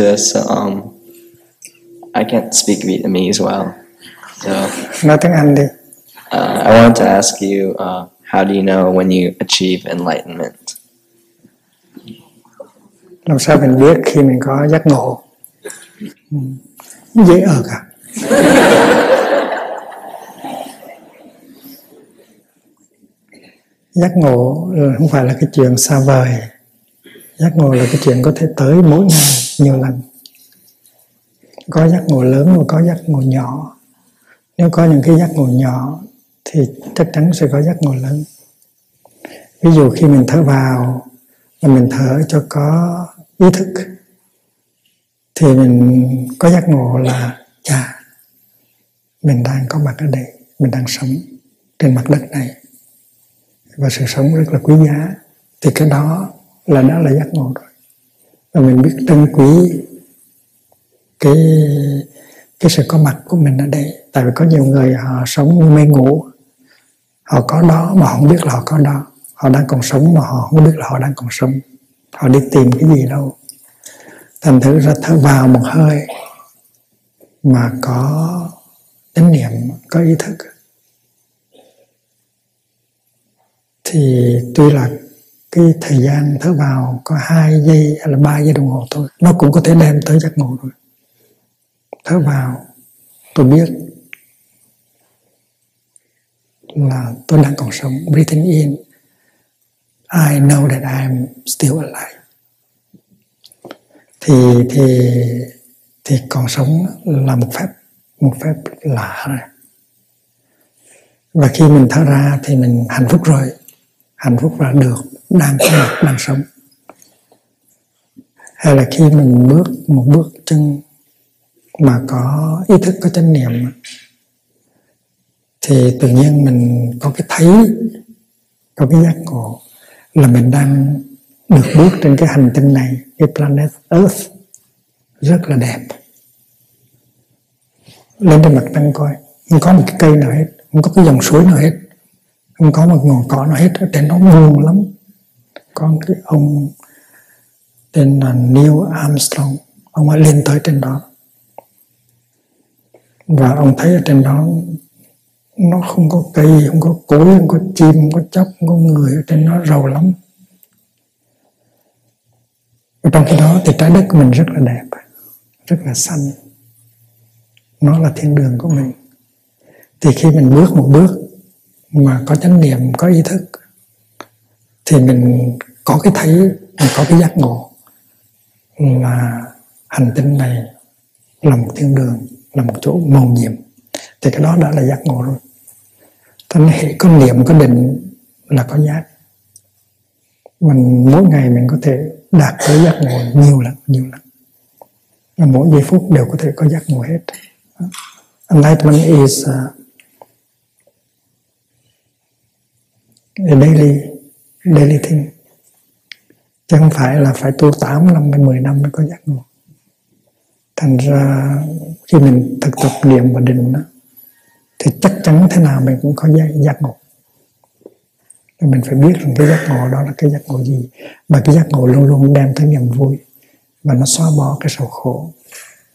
to us. So, um, I can't speak Vietnamese well, so nói tiếng Anh đi uh, I want to ask you, uh, how do you know when you achieve enlightenment? làm sao mình biết khi mình có giác ngộ Ừ. dễ ở cả giác ngộ là không phải là cái chuyện xa vời giác ngộ là cái chuyện có thể tới mỗi ngày nhiều lần. Có giác ngộ lớn và có giác ngộ nhỏ. Nếu có những cái giác ngộ nhỏ thì chắc chắn sẽ có giác ngộ lớn. Ví dụ khi mình thở vào và mình thở cho có ý thức thì mình có giác ngộ là, chà, mình đang có mặt ở đây, mình đang sống trên mặt đất này. Và sự sống rất là quý giá. Thì cái đó là đã là giác ngộ rồi và mình biết trân quý cái cái sự có mặt của mình ở đây. Tại vì có nhiều người họ sống như mê ngủ. Họ có đó mà họ không biết là họ có đó. Họ đang còn sống mà họ không biết là họ đang còn sống. Họ đi tìm cái gì đâu. Thành thử ra thở vào một hơi mà có chánh niệm, có ý thức. Thì tuy là cái thời gian thở vào có hai giây hay là ba giây đồng hồ thôi. Nó cũng có thể đem tới giấc ngủ rồi. Thở vào, tôi biết là tôi đang còn sống, breathing in. I know that I'm still alive. Thì thì thì còn sống là một phép một phép lạ rồi. Và khi mình thở ra thì mình hạnh phúc rồi hạnh phúc là được, đang có mặt, đang sống. Hay là khi mình bước một bước chân mà có ý thức, có chánh niệm, thì tự nhiên mình có cái thấy, có cái giác ngộ là mình đang được bước trên cái hành tinh này, cái planet Earth. Rất là đẹp. Lên trên mặt trăng coi, không có một cái cây nào hết, không có cái dòng suối nào hết không có một ngọn cỏ nào hết ở trên đó buồn lắm. Có cái ông tên là Neil Armstrong, ông ấy lên tới trên đó. Và ông thấy ở trên đó nó không có cây, không có cối, không có chim, không có chóc, không có người ở trên nó rầu lắm. Và trong khi đó thì trái đất của mình rất là đẹp, rất là xanh. Nó là thiên đường của mình. Thì khi mình bước một bước mà có chánh niệm có ý thức thì mình có cái thấy mình có cái giác ngộ là hành tinh này là một thiên đường là một chỗ màu nhiệm. Thì cái đó đã là giác ngộ rồi. Thành hệ có niệm có định là có giác. Mình mỗi ngày mình có thể đạt tới giác ngộ nhiều lần nhiều lần. Và mỗi giây phút đều có thể có giác ngộ hết. Enlightenment is uh, daily daily thing. Chứ không phải là phải tu 8 năm hay 10 năm mới có giác ngộ thành ra khi mình thực tập niệm và định đó, thì chắc chắn thế nào mình cũng có giác, giác ngộ mình phải biết rằng cái giác ngộ đó là cái giác ngộ gì. Và cái giác ngộ luôn luôn đem tới niềm vui. Và nó xóa bỏ cái sầu khổ.